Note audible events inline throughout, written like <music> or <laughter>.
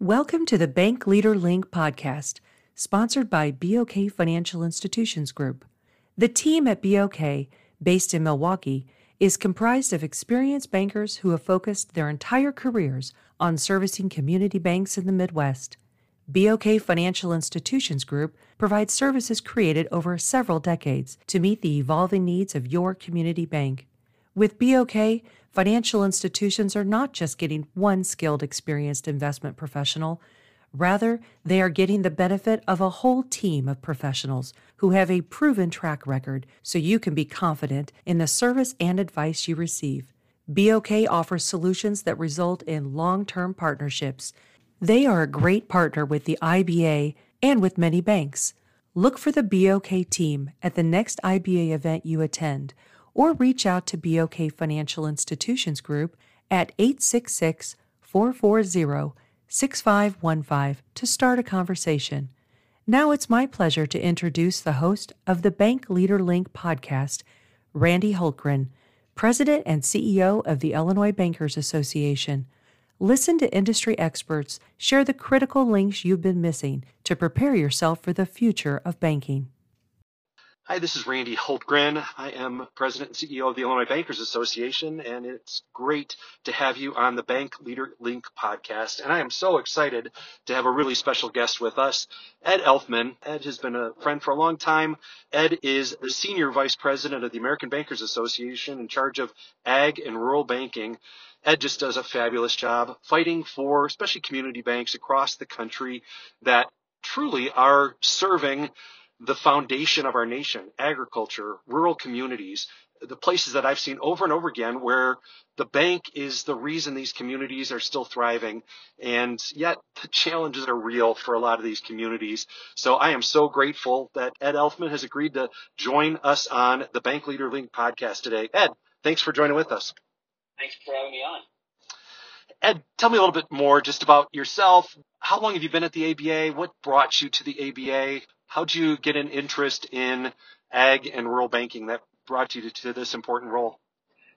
Welcome to the Bank Leader Link podcast, sponsored by BOK Financial Institutions Group. The team at BOK, based in Milwaukee, is comprised of experienced bankers who have focused their entire careers on servicing community banks in the Midwest. BOK Financial Institutions Group provides services created over several decades to meet the evolving needs of your community bank. With BOK, financial institutions are not just getting one skilled, experienced investment professional. Rather, they are getting the benefit of a whole team of professionals who have a proven track record so you can be confident in the service and advice you receive. BOK offers solutions that result in long term partnerships. They are a great partner with the IBA and with many banks. Look for the BOK team at the next IBA event you attend or reach out to BOK Financial Institutions Group at 866 440 6515 to start a conversation. Now it's my pleasure to introduce the host of the Bank Leader Link podcast, Randy Hultgren, President and CEO of the Illinois Bankers Association. Listen to industry experts share the critical links you've been missing to prepare yourself for the future of banking. Hi, this is Randy Hultgren. I am President and CEO of the Illinois Bankers Association, and it's great to have you on the Bank Leader Link podcast. And I am so excited to have a really special guest with us, Ed Elfmann. Ed has been a friend for a long time. Ed is the Senior Vice President of the American Bankers Association in charge of ag and rural banking. Ed just does a fabulous job fighting for, especially community banks across the country that truly are serving the foundation of our nation, agriculture, rural communities, the places that I've seen over and over again where the bank is the reason these communities are still thriving. And yet the challenges are real for a lot of these communities. So I am so grateful that Ed Elfmann has agreed to join us on the Bank Leader Link podcast today. Ed, thanks for joining with us. Thanks for having me on. Ed, tell me a little bit more just about yourself. How long have you been at the ABA? What brought you to the ABA? How'd you get an interest in ag and rural banking that brought you to, to this important role?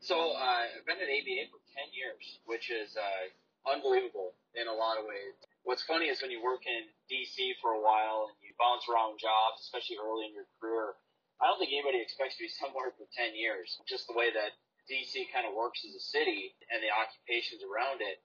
So uh, I've been at ABA for 10 years, which is uh, unbelievable in a lot of ways. What's funny is when you work in DC for a while and you bounce around jobs, especially early in your career, I don't think anybody expects to be <laughs> somewhere for 10 years. Just the way that DC kind of works as a city and the occupations around it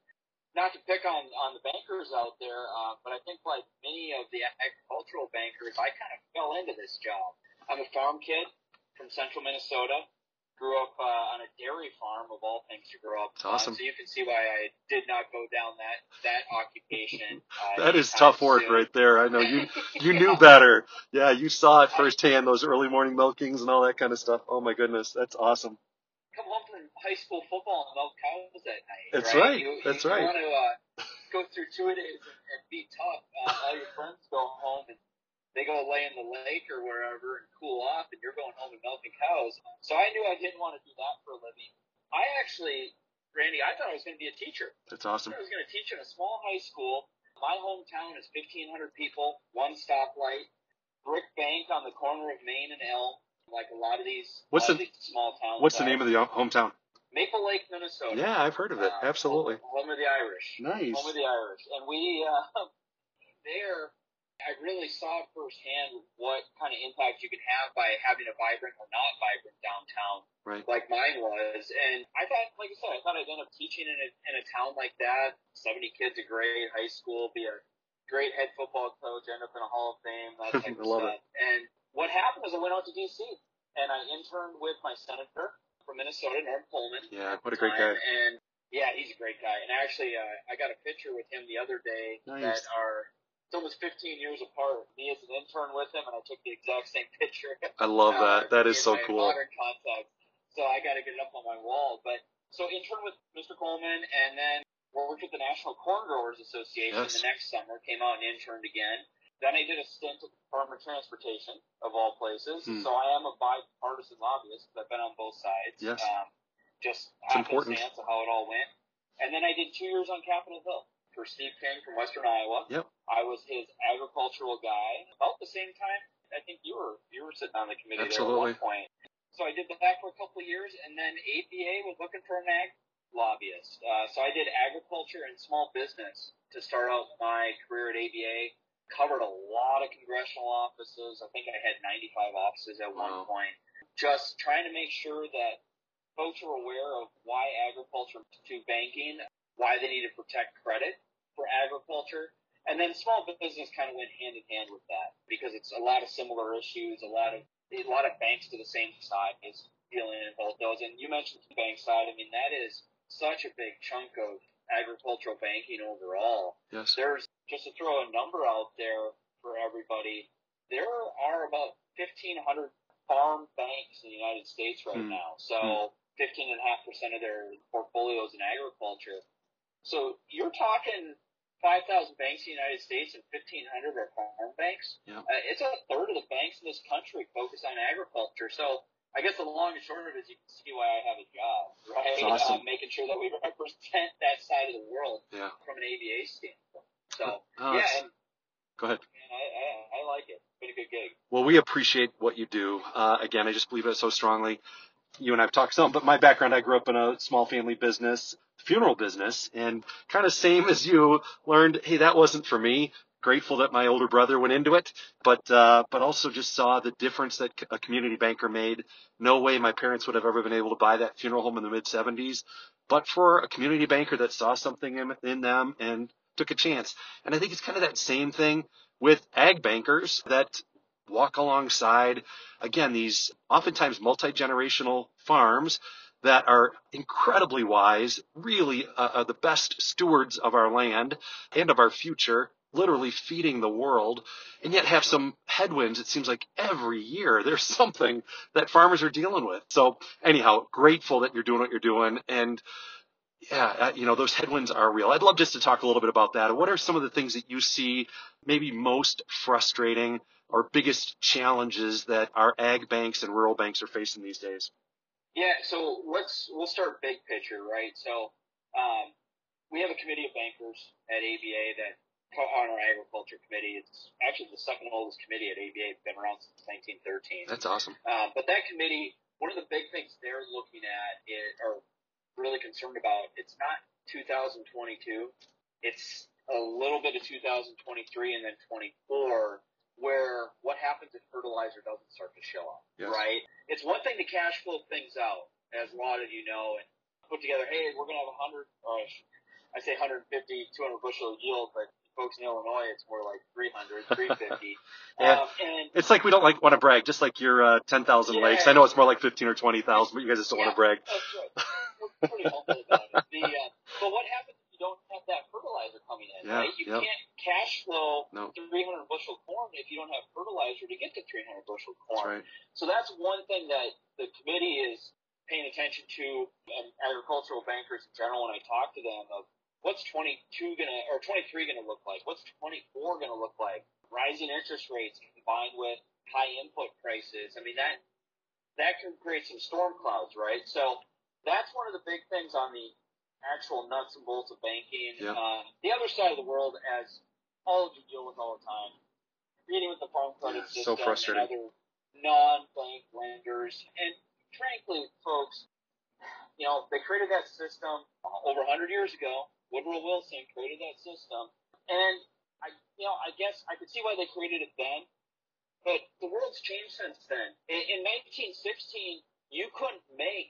not to pick on on the bankers out there, uh, but I think like many of the agricultural bankers, I kind of fell into this job. I'm a farm kid from central Minnesota. Grew up uh, on a dairy farm of all things to grow up. That's awesome. Uh, so you can see why I did not go down that that occupation. Uh, <laughs> that is tough work soon. right there. I know you <laughs> you knew better. Yeah, you saw it firsthand. Those early morning milkings and all that kind of stuff. Oh my goodness, that's awesome come home from high school football and milk cows at night. That's right. right. You, That's you right. want to uh, go through two days and, and be tough. Uh, all your friends go home and they go lay in the lake or wherever and cool off, and you're going home and milking cows. So I knew I didn't want to do that for a living. I actually, Randy, I thought I was going to be a teacher. That's awesome. I was going to teach in a small high school. My hometown is 1,500 people, one stoplight, brick bank on the corner of Main and Elm like a lot of these, what's the, these small towns. What's the name of the hometown? Maple Lake, Minnesota. Yeah, I've heard of it. Uh, Absolutely. Home, home, of the Irish. Nice. Home of the Irish. And we, uh, <laughs> there, I really saw firsthand what kind of impact you can have by having a vibrant or not vibrant downtown, right. like mine was. And I thought, like I said, I thought I'd end up teaching in a, in a town like that, 70 kids a grade, high school, be a great head football coach, end up in a Hall of Fame, that <laughs> type of stuff. It. And what happened was I went out to D.C. and I interned with my senator from Minnesota, Norm Coleman. Yeah, what a great guy. And yeah, he's a great guy. And actually, uh, I got a picture with him the other day nice. that are it's almost 15 years apart. Me as an intern with him, and I took the exact same <laughs> picture. I love that. That is so cool. Modern context. So I got to get it up on my wall. But so intern with Mr. Coleman, and then worked with the National Corn Growers Association yes. the next summer. Came out and interned again. Then I did a stint at Department of Transportation, of all places. Hmm. So I am a bipartisan lobbyist because I've been on both sides. Yes. Um, just it's important. of how it all went. And then I did two years on Capitol Hill for Steve King from Western Iowa. Yep. I was his agricultural guy. About the same time, I think you were you were sitting on the committee Absolutely. there at one point. So I did that for a couple of years, and then ABA was looking for an ag lobbyist. Uh, so I did agriculture and small business to start out my career at ABA. Covered a lot of congressional offices. I think I had 95 offices at Wow. one point. Just trying to make sure that folks were aware of why agriculture to banking, why they need to protect credit for agriculture. And then small business kind of went hand in hand with that because it's a lot of similar issues, a lot of a lot of banks to the same size dealing in both those. And you mentioned the bank side. I mean, that is such a big chunk of agricultural banking overall. Yes. There's just to throw a number out there for everybody. There are about 1,500 farm banks in the United States right Hmm. now. So 15.5% of their portfolios in agriculture. So you're talking 5,000 banks in the United States and 1,500 are farm banks. Yeah. Uh, it's a third of the banks in this country focus on agriculture. So I guess the long and short of it is you can see why I have a job, right? Awesome. Uh, making sure that we <laughs> represent that side of the world Yeah. from an ABA standpoint. So Oh, yeah, and Go ahead. man, I, I, I like it. It's been a good gig. Well, we appreciate what you do. Uh, again, I just believe it so strongly. You and I've talked some, but my background, I grew up in a small family business, funeral business, and kind of same as you learned, hey, that wasn't for me. Grateful that my older brother went into it, but uh, but also just saw the difference that a community banker made. No way my parents would have ever been able to buy that funeral home in the mid 70s, but for a community banker that saw something in, in them and took a chance. And I think it's kind of that same thing with ag bankers that walk alongside, again, these oftentimes multi-generational farms that are incredibly wise, really uh, are the best stewards of our land and of our future, literally feeding the world, and yet have some headwinds. It seems like every year <laughs> there's something that farmers are dealing with. So anyhow, grateful that you're doing what you're doing and yeah, uh, you know, those headwinds are real. I'd love just to talk a little bit about that. What are some of the things that you see maybe most frustrating or biggest challenges that our ag banks and rural banks are facing these days? Yeah, so let's we'll start big picture, right? So um, we have a committee of bankers at ABA that on our agriculture committee. It's actually the second oldest committee at ABA. It's been around since 1913. That's awesome. Uh, but that committee, one of the big things they're looking at is, are really concerned about, it's not 2022. It's a little bit of 2023 and then 24, where what happens if fertilizer doesn't start to show up, Yes. right? It's one thing to cash flow things out, as a lot of you know, and put together, hey, we're going to have 100, or I say 150, 200 bushel yield, but folks in Illinois, it's more like 300, 350. <laughs> Yeah. um, and It's like we don't like want to brag, just like your uh, 10,000 Yeah. lakes. I know it's more like 15 or 20,000, but you guys just don't want to brag. That's right. <laughs> We're pretty humble about it. The, uh, but what happens if you don't have that fertilizer coming in, Yeah, right? You yep. can't cash flow No. 300 bushel corn if you don't have fertilizer to get to 300 bushel That's corn. right. So that's one thing that the committee is paying attention to, and agricultural bankers in general when I talk to them of what's 22 gonna or 23 gonna look like? What's 24 gonna look like? Rising interest rates combined with high input prices. I mean that that can create some storm clouds, right? So that's one of the big things on the actual nuts and bolts of banking. Yeah. Um, the other side of the world, as all of you deal with all the time, meeting with the farm credit Yeah, so system frustrating. and other non-bank lenders, and frankly, folks, you know, they created that system over 100 years ago. Woodrow Wilson created that system, and I, you know, I guess I could see why they created it then, but the world's changed since then. In, in 1916, you couldn't make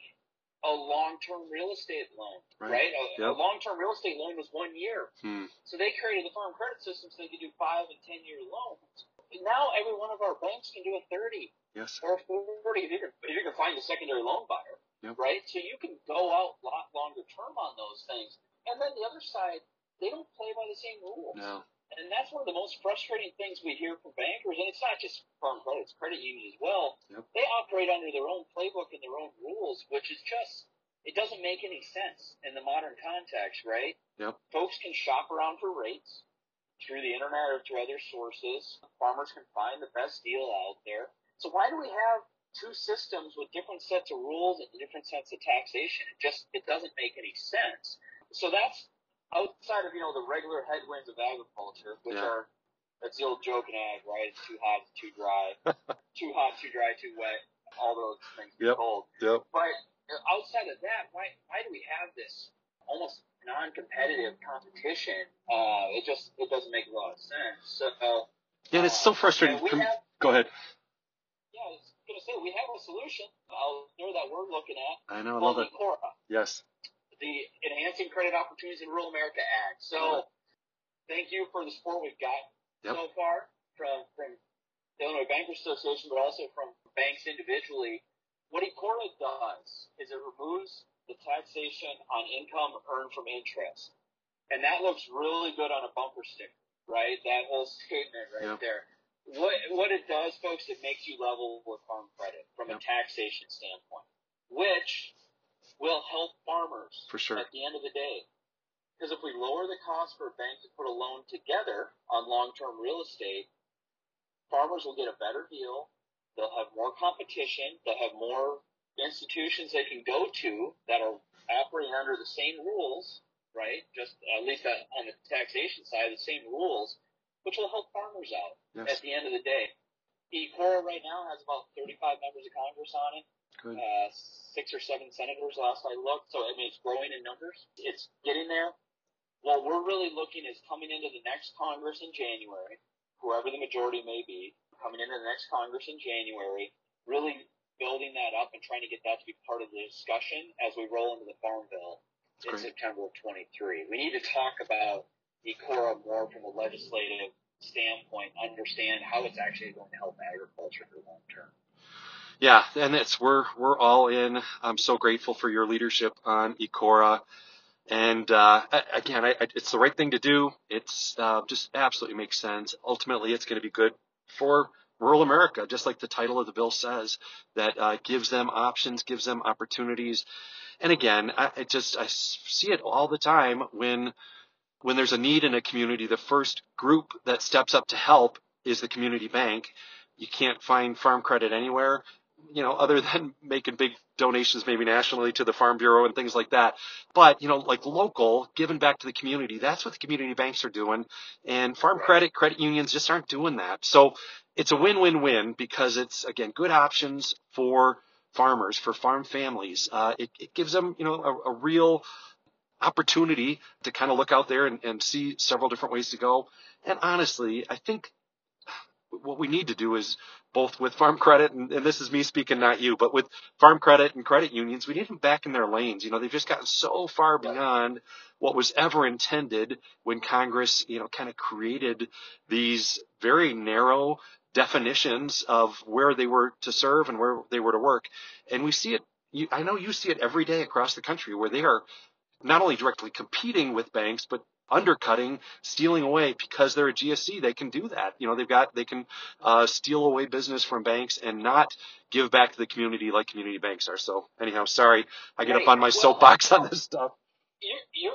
long-term real estate loan, Right. right? A, a long-term real estate loan was one year. Hmm. So they created the farm credit system so they could do five and ten year loans. And now every one of our banks can do a 30 Yes. or 40 if you can, if you can find a secondary loan buyer, Yep. right? So you can go out a lot longer term on those things. And then the other side, they don't play by the same rules. No. And that's one of the most frustrating things we hear from bankers, and it's not just farm credit, it's credit unions as well. Yep. They operate under their own playbook and their own rules, which is just, it doesn't make any sense in the modern context, right? Yep. Folks can shop around for rates through the internet or through other sources. Farmers can find the best deal out there. So why do we have two systems with different sets of rules and different sets of taxation? It just, it doesn't make any sense. So that's outside of, you know, the regular headwinds of agriculture, which Yeah. are, that's the old joke in ag, right? It's too hot, it's too dry. <laughs> too hot, too dry, too wet. All those things Yep. cold. Yep. But outside of that, why why do we have this almost non-competitive competition, uh, it just it doesn't make a lot of sense. So yeah, it's so uh, frustrating. have, Go ahead. yeah, I was gonna say we have a solution out there that we're looking at. I know, I love it. ECORA, Yes. The Enhancing Credit Opportunities in Rural America Act. So thank you for the support we've got Yep. so far from from the Illinois Bankers Association, but also from banks individually. What ECORA does is it removes the taxation on income earned from interest, and that looks really good on a bumper sticker, right? That whole <laughs> statement right Yep. there. What what it does, folks, it makes you level with farm credit from Yep. a taxation standpoint, which will help farmers For sure. at the end of the day. Because if we lower the cost for a bank to put a loan together on long-term real estate, farmers will get a better deal. They'll have more competition. They'll have more institutions they can go to that are operating under the same rules, right? Just at least on the taxation side, the same rules, which will help farmers out Yes. at the end of the day. ECORA right now has about 35 members of Congress on it Good. uh, six or seven senators last I looked. So I mean, it's growing in numbers. It's getting there. What we're really looking is coming into the next Congress in January, whoever the majority may be, coming into the next Congress in January, really building that up and trying to get that to be part of the discussion as we roll into the Farm Bill in great. September of 23. We need to talk about ECORA more from a legislative standpoint, understand how it's actually going to help agriculture for the long term. Yeah, and it's we're we're all in. I'm so grateful for your leadership on Ecora, and uh, again, I, I, it's the right thing to do. It's uh, just absolutely makes sense. Ultimately, it's going to be good for rural America, just like the title of the bill says. That uh, gives them options, gives them opportunities. And again, I it just I see it all the time when when there's a need in a community. The first group that steps up to help is the community bank. You can't find farm credit anywhere you know, other <laughs> than making big donations maybe nationally to the Farm Bureau and things like that. But, you know, like local, giving back to the community, that's what the community banks are doing. And farm credit, credit unions just aren't doing that. So it's a win-win-win because it's, again, good options for farmers, for farm families. Uh, it, it gives them, you know, a, a real opportunity to kind of look out there and, and see several different ways to go. And honestly, I think what we need to do is both with farm credit and, and this is me speaking, not you, but with farm credit and credit unions, we need them back in their lanes. You know, they've just gotten so far beyond what was ever intended when Congress, you know, kind of created these very narrow definitions of where they were to serve and where they were to work. And we see it, you, I know you see it every day across the country where they are not only directly competing with banks, but undercutting, stealing away because they're a GSE. They can do that. You know, they've got, they can uh, steal away business from banks and not give back to the community like community banks are. So anyhow, sorry, I get up on my Well, soapbox on this stuff. You, you,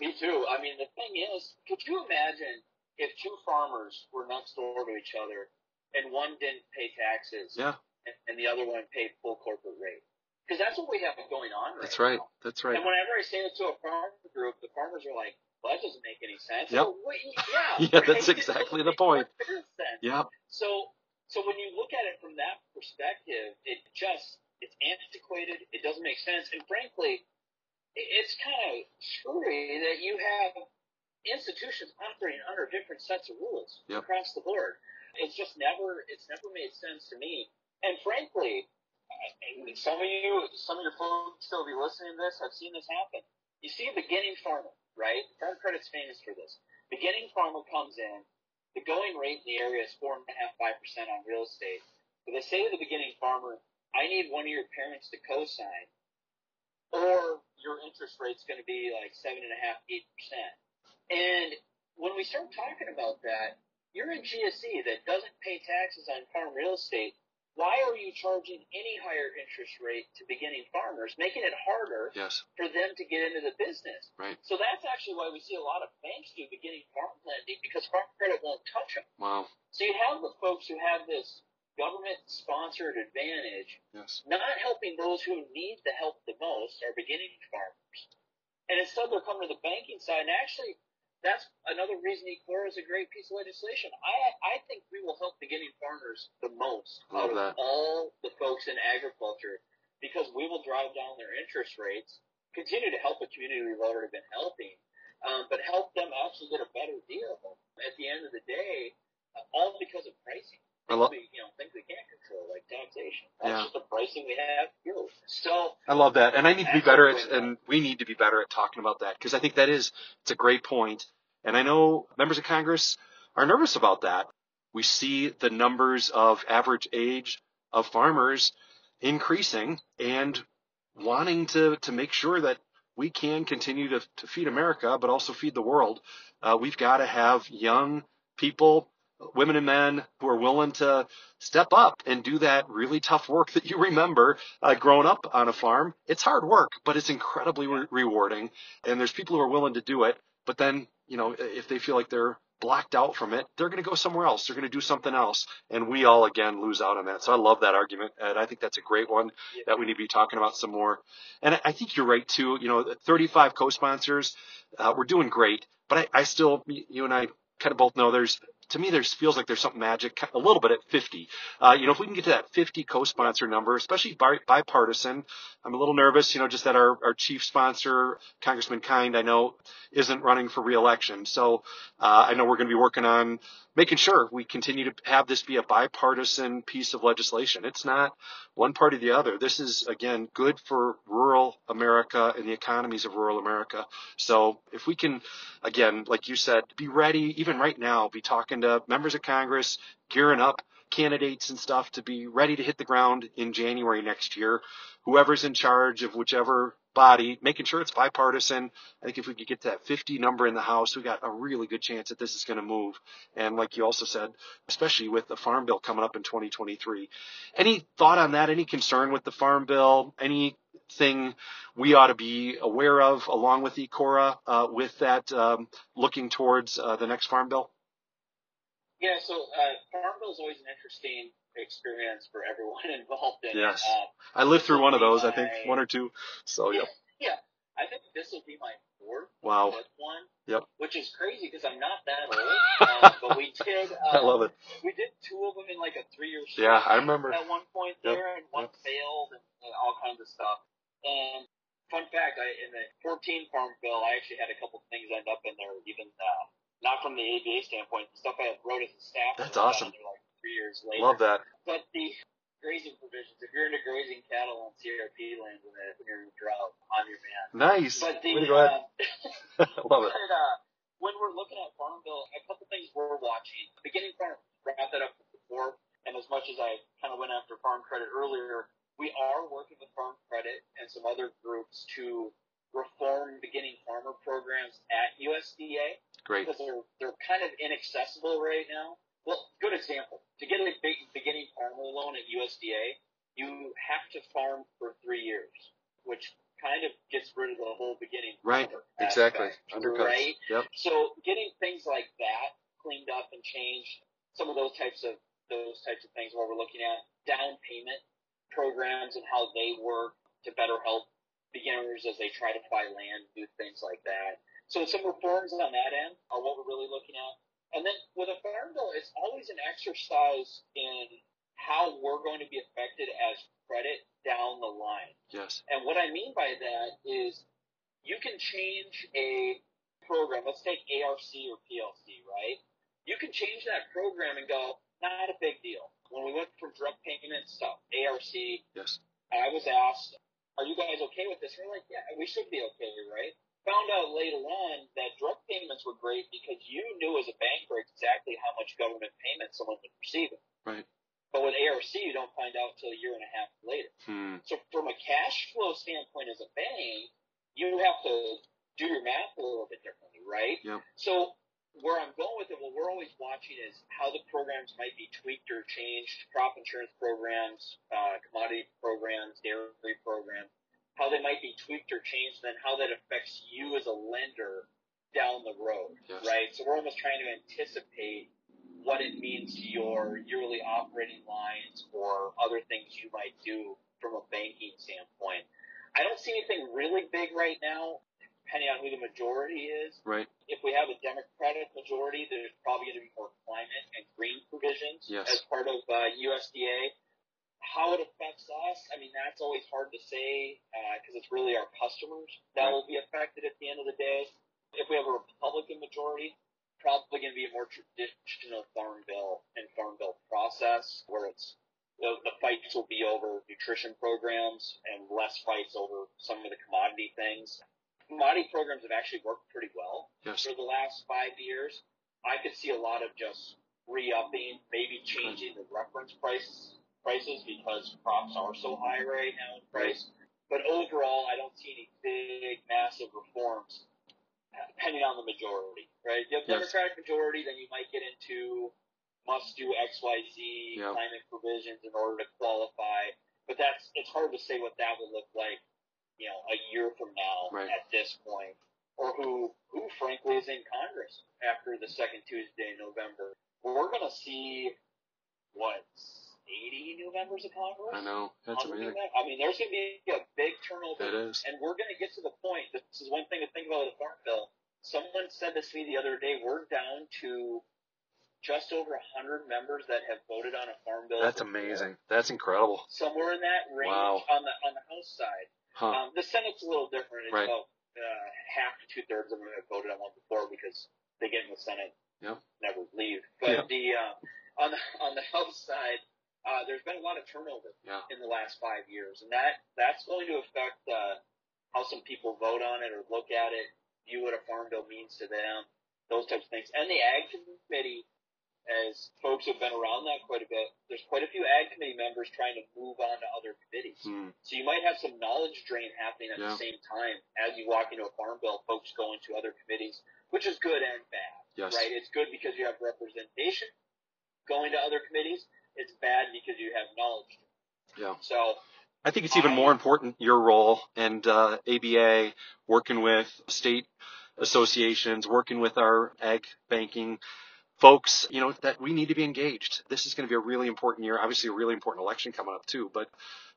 me too. I mean, the thing is, could you imagine if two farmers were next door to each other and one didn't pay taxes Yeah, and, and the other one paid full corporate rate? Because that's what we have going on right that's right. now. That's right. And whenever I say it to a farm group, the farmers are like, well, that doesn't make any sense. Yep. Well, wait, yeah, <laughs> Yeah, that's <laughs> exactly the point. make no sense. Yeah, So, so when you look at it from that perspective, it just it's antiquated. It doesn't make sense, and frankly, it's kind of screwy that you have institutions operating under different sets of rules Yep. across the board. It's just never it's never made sense to me. And frankly, some of you, some of your folks still be listening to this. I've seen this happen. You see a beginning farmer, right? Farm Credit's famous for this. Beginning farmer comes in. The going rate in the area is four and a half, five percent on real estate. But they say to the beginning farmer, "I need one of your parents to co-sign, or your interest rate's going to be like seven and a half, eight percent." And when we start talking about that, you're a GSE that doesn't pay taxes on farm real estate. Why are you charging any higher interest rate to beginning farmers, making it harder yes, for them to get into the business? right. So that's actually why we see a lot of banks do beginning farm lending because farm credit won't touch them. Wow. So you have the folks who have this government sponsored advantage Yes. not helping those who need the help the most are beginning farmers. And instead they're coming to the banking side. And actually, that's another reason ECORA is a great piece of legislation. I, I think we will help beginning farmers the most Love out of that. all the folks in agriculture because we will drive down their interest rates continue to help a community we've already been helping, um, but help them actually get a better deal at the end of the day, all because of pricing. I love, you know, things we can't control, like taxation. That's Yeah. just the pricing we have here. So, I love that, and I need to be better at, and we need to be better at talking about that because I think that is it's a great point, and I know members of Congress are nervous about that. We see the numbers of average age of farmers increasing and wanting to to make sure that we can continue to, to feed America, but also feed the world. Uh, we've got to have young people, women and men who are willing to step up and do that really tough work that you remember uh, growing up on a farm. It's hard work, but it's incredibly re- rewarding. And there's people who are willing to do it. But then, you know, if they feel like they're blocked out from it, they're going to go somewhere else. They're going to do something else. And we all, again, lose out on that. So I love that argument. And I think that's a great one that we need to be talking about some more. And I think you're right, too. You know, 35 co-sponsors, uh, we're doing great. But I, I still, you and I kind of both know there's to me, there's feels like there's something magic a little bit at 50. Uh, you know, if we can get to that 50 co-sponsor number, especially bi- bipartisan, I'm a little nervous, you know, just that our, our chief sponsor, Congressman Kind, I know isn't running for reelection. So, uh, I know we're going to be working on making sure we continue to have this be a bipartisan piece of legislation. It's not one party or the other. This is, again, good for rural America and the economies of rural America. So if we can, again, like you said, be ready, even right now, be talking members of Congress, gearing up candidates and stuff to be ready to hit the ground in January next year. Whoever's in charge of whichever body, making sure it's bipartisan. I think if we could get that 50 number in the House, we got a really good chance that this is going to move. And like you also said, especially with the Farm Bill coming up in 2023. Any thought on that? Any concern with the Farm Bill? Anything we ought to be aware of along with ECORA uh, with that um, looking towards uh, the next Farm Bill? Yeah, so uh, Farm Bill is always an interesting experience for everyone <laughs> involved in Yes. it. Uh, I lived through one of those, I think, one or two. So, yep. yeah, I think this will be my fourth Wow. one. Yep. Which is crazy because I'm not that old, <laughs> um, but we did. <laughs> I Uh, love it. We did two of them in like a three-year. Yeah, I remember. At one point Yep, there, and one yep. failed, and, and all kinds of stuff. And fun fact, I in the 14 Farm Bill, I actually had a couple things end up in there, even uh, not from the ABA standpoint, the stuff I wrote as a staff. That's awesome. Like three years later. Love that. But the grazing provisions, if you're into grazing cattle on CRP land when when you're in drought, I'm your man. Nice. But the Way to go ahead. uh, <laughs> love it. but, uh, when we're looking at Farm Bill, a couple things we're watching. Beginning farm wrap that up before, and as much as I kind of went after farm credit earlier, we are working with farm credit and some other groups to reform beginning farmer programs at USDA Great. because they're they're kind of inaccessible right now. Well, good example. To get a big beginning farmer loan at USDA, you have to farm for three years, which kind of gets rid of the whole beginning Right. Exactly. Undercuts. Right. Yep. So getting things like that cleaned up and changed, some of those types of those types of things what we're looking at, down payment programs and how they work to better help beginners as they try to buy land, do things like that. So some reforms on that end are what we're really looking at. And then with a farm bill, it's always an exercise in how we're going to be affected as credit down the line. Yes. And what I mean by that is you can change a program. Let's take ARC or PLC, right? You can change that program and go, not a big deal. When we went from direct payments to ARC, Yes. I was asked, are you guys okay with this? And we're like, yeah, we should be okay, right? Found out later on that direct payments were great because you knew as a banker exactly how much government payment someone was receiving. Right. But with ARC, you don't find out until a year and a half later. Hmm. So from a cash flow standpoint as a bank, you have to do your math a little bit differently, right? Yep. So where I'm going with it, what we're always watching is how the programs might be tweaked or changed. Crop insurance programs, uh, commodity programs, dairy programs, how they might be tweaked or changed, and then how that affects you as a lender down the road, Yes. right? So we're almost trying to anticipate what it means to your yearly operating lines or other things you might do from a banking standpoint. I don't see anything really big right now, depending on who the majority is. Right. If we have a Democratic majority, there's probably going to be more climate and green provisions Yes. as part of uh, USDA. How it affects us, I mean, that's always hard to say because uh, it's really our customers that will be affected at the end of the day. If we have a Republican majority, probably going to be a more traditional farm bill and farm bill process where it's the, the fights will be over nutrition programs and less fights over some of the commodity things. Commodity programs have actually worked pretty well yes. for the last five years. I could see a lot of just re-upping, maybe changing the reference price prices because crops are so high right now in price. But overall, I don't see any big, massive reforms depending on the majority, right? If you have yes. Democratic majority, then you might get into must do X, Y, Z yep. climate provisions in order to qualify. But that's it's hard to say what that would look like, you know, a year from now right. at this point, or who who frankly is in Congress after the second Tuesday in November. We're going to see what 80 new members of Congress. I know. That's amazing. I mean, there's going to be a big turnover. It is. And we're going to get to the point. This is one thing to think about with the Farm Bill. Someone said this to me the other day. We're down to just over 100 members that have voted on a Farm Bill. That's amazing. That's incredible. Somewhere in that range wow. on the on the House side. Huh. Um, the Senate's a little different. It's right. about uh, half to two thirds of them have voted on one before because they get in the Senate, yep. never leave. But yep. the uh, on the on the House side, uh, there's been a lot of turnover yeah. in the last five years, and that that's going to affect uh, how some people vote on it or look at it, view what a farm bill means to them, those types of things. And the Ag Committee, as folks have been around that quite a bit, there's quite a few Ag Committee members trying to move on to other committees. Hmm. So you might have some knowledge drain happening at yeah. the same time as you walk into a farm bill. Folks going to other committees, which is good and bad. Yes. Right? It's good because you have representation going to other committees. It's bad because you have knowledge. Yeah. So I think it's even more important your role and uh, ABA working with state associations, working with our ag banking folks, you know, that we need to be engaged. This is going to be a really important year. Obviously, a really important election coming up too. But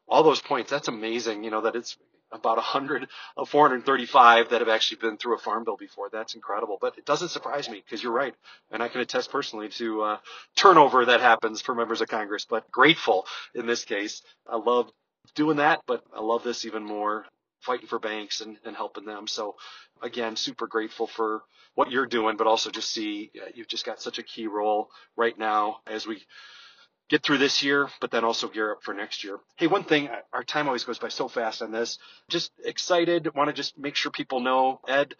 all those points, that's amazing. You know that it's about 100 of 435 that have actually been through a farm bill before. That's incredible. But it doesn't surprise me because you're right. And I can attest personally to uh, turnover that happens for members of Congress, but grateful in this case. I love doing that, but I love this even more fighting for banks and, and helping them. So again, super grateful for what you're doing, but also just see uh, you've just got such a key role right now as we get through this year, but then also gear up for next year. Hey, one thing, our time always goes by so fast on this. Just excited, want to just make sure people know Ed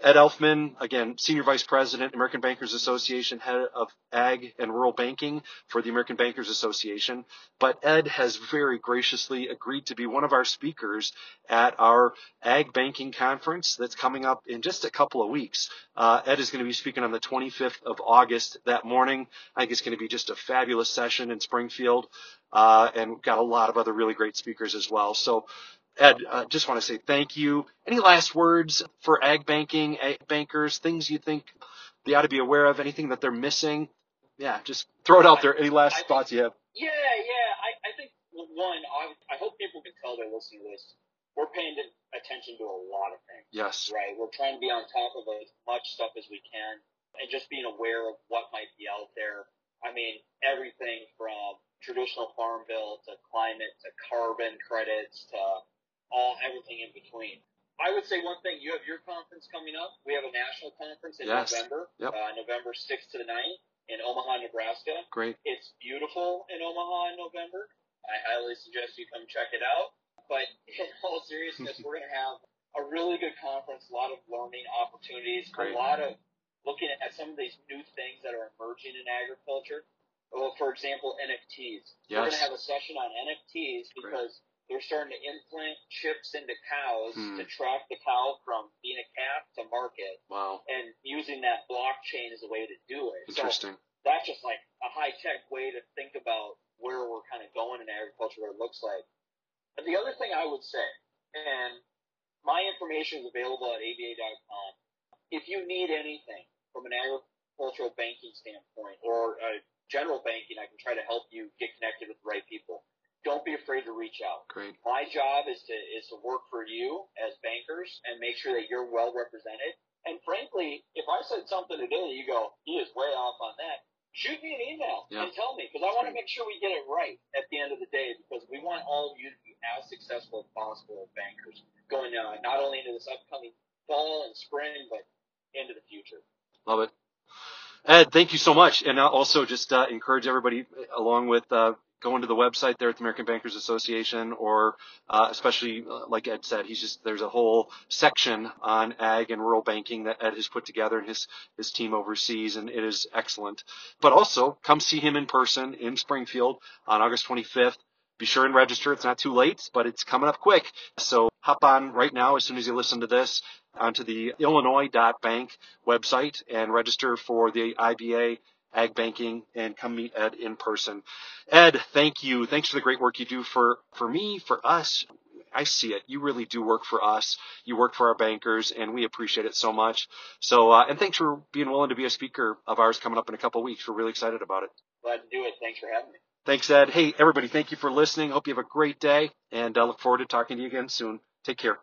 Ed Elfmann, again, Senior Vice President, American Bankers Association, Head of Ag and Rural Banking for the American Bankers Association. But Ed has very graciously agreed to be one of our speakers at our Ag Banking Conference that's coming up in just a couple of weeks. Uh, Ed is going to be speaking on the 25th of August that morning. I think it's going to be just a fabulous session in Springfield. Uh, and got a lot of other really great speakers as well. So Ed, uh, just want to say thank you. Any last words for ag banking, ag bankers, things you think they ought to be aware of, anything that they're missing? Yeah, just throw it out there. Any last I thoughts you have? Yeah, yeah. I, I think, one, I, I hope people can tell they're listening to this. We're paying attention to a lot of things. Yes. Right? We're trying to be on top of as much stuff as we can and just being aware of what might be out there. I mean, everything from traditional farm bill to climate to carbon credits to all everything in between. I would say one thing: you have your conference coming up. We have a national conference in yes. November, yep. uh, November 6th to the 9th in Omaha, Nebraska. Great. It's beautiful in Omaha in November. I highly suggest you come check it out. But in <laughs> all seriousness, we're going to have a really good conference, a lot of learning opportunities, Great. a lot of looking at some of these new things that are emerging in agriculture. Well, for example, NFTs. Yes. We're going to have a session on NFTs because Great they're starting to implant chips into cows hmm. to track the cow from being a calf to market. Wow. And using that blockchain as a way to do it. Interesting. So that's just like a high tech way to think about where we're kind of going in agriculture, what it looks like. And the other thing I would say, and my information is available at aba.com. If you need anything agricultural banking standpoint or a general banking, I can try to help you get connected with the right people don't be afraid to reach out. Great. My job is to is to work for you as bankers and make sure that you're well represented. And frankly, if I said something today, you go, he is way off on that. shoot me an email Yeah. and tell me because I want to make sure we get it right at the end of the day because we want all of you to be as successful as possible as bankers going uh, not only into this upcoming fall and spring but into the future. Love it. Ed, thank you so much. And uh, also just uh, encourage everybody along with uh, going to the website there at the American Bankers Association or uh, especially uh, like Ed said, he's just, there's a whole section on ag and rural banking that Ed has put together and his, his team oversees and it is excellent. But also come see him in person in Springfield on August 25th. Be sure and register. It's not too late, but it's coming up quick. So hop on right now as soon as you listen to this onto the illinois.bank website and register for the IBA ag banking and come meet Ed in person. Ed, thank you. Thanks for the great work you do for, for me, for us. I see it. You really do work for us. You work for our bankers and we appreciate it so much. So, uh, and thanks for being willing to be a speaker of ours coming up in a couple weeks. We're really excited about it. Glad to do it. Thanks for having me. Thanks, Ed. Hey, everybody, thank you for listening. Hope you have a great day and I look forward to talking to you again soon. Take care.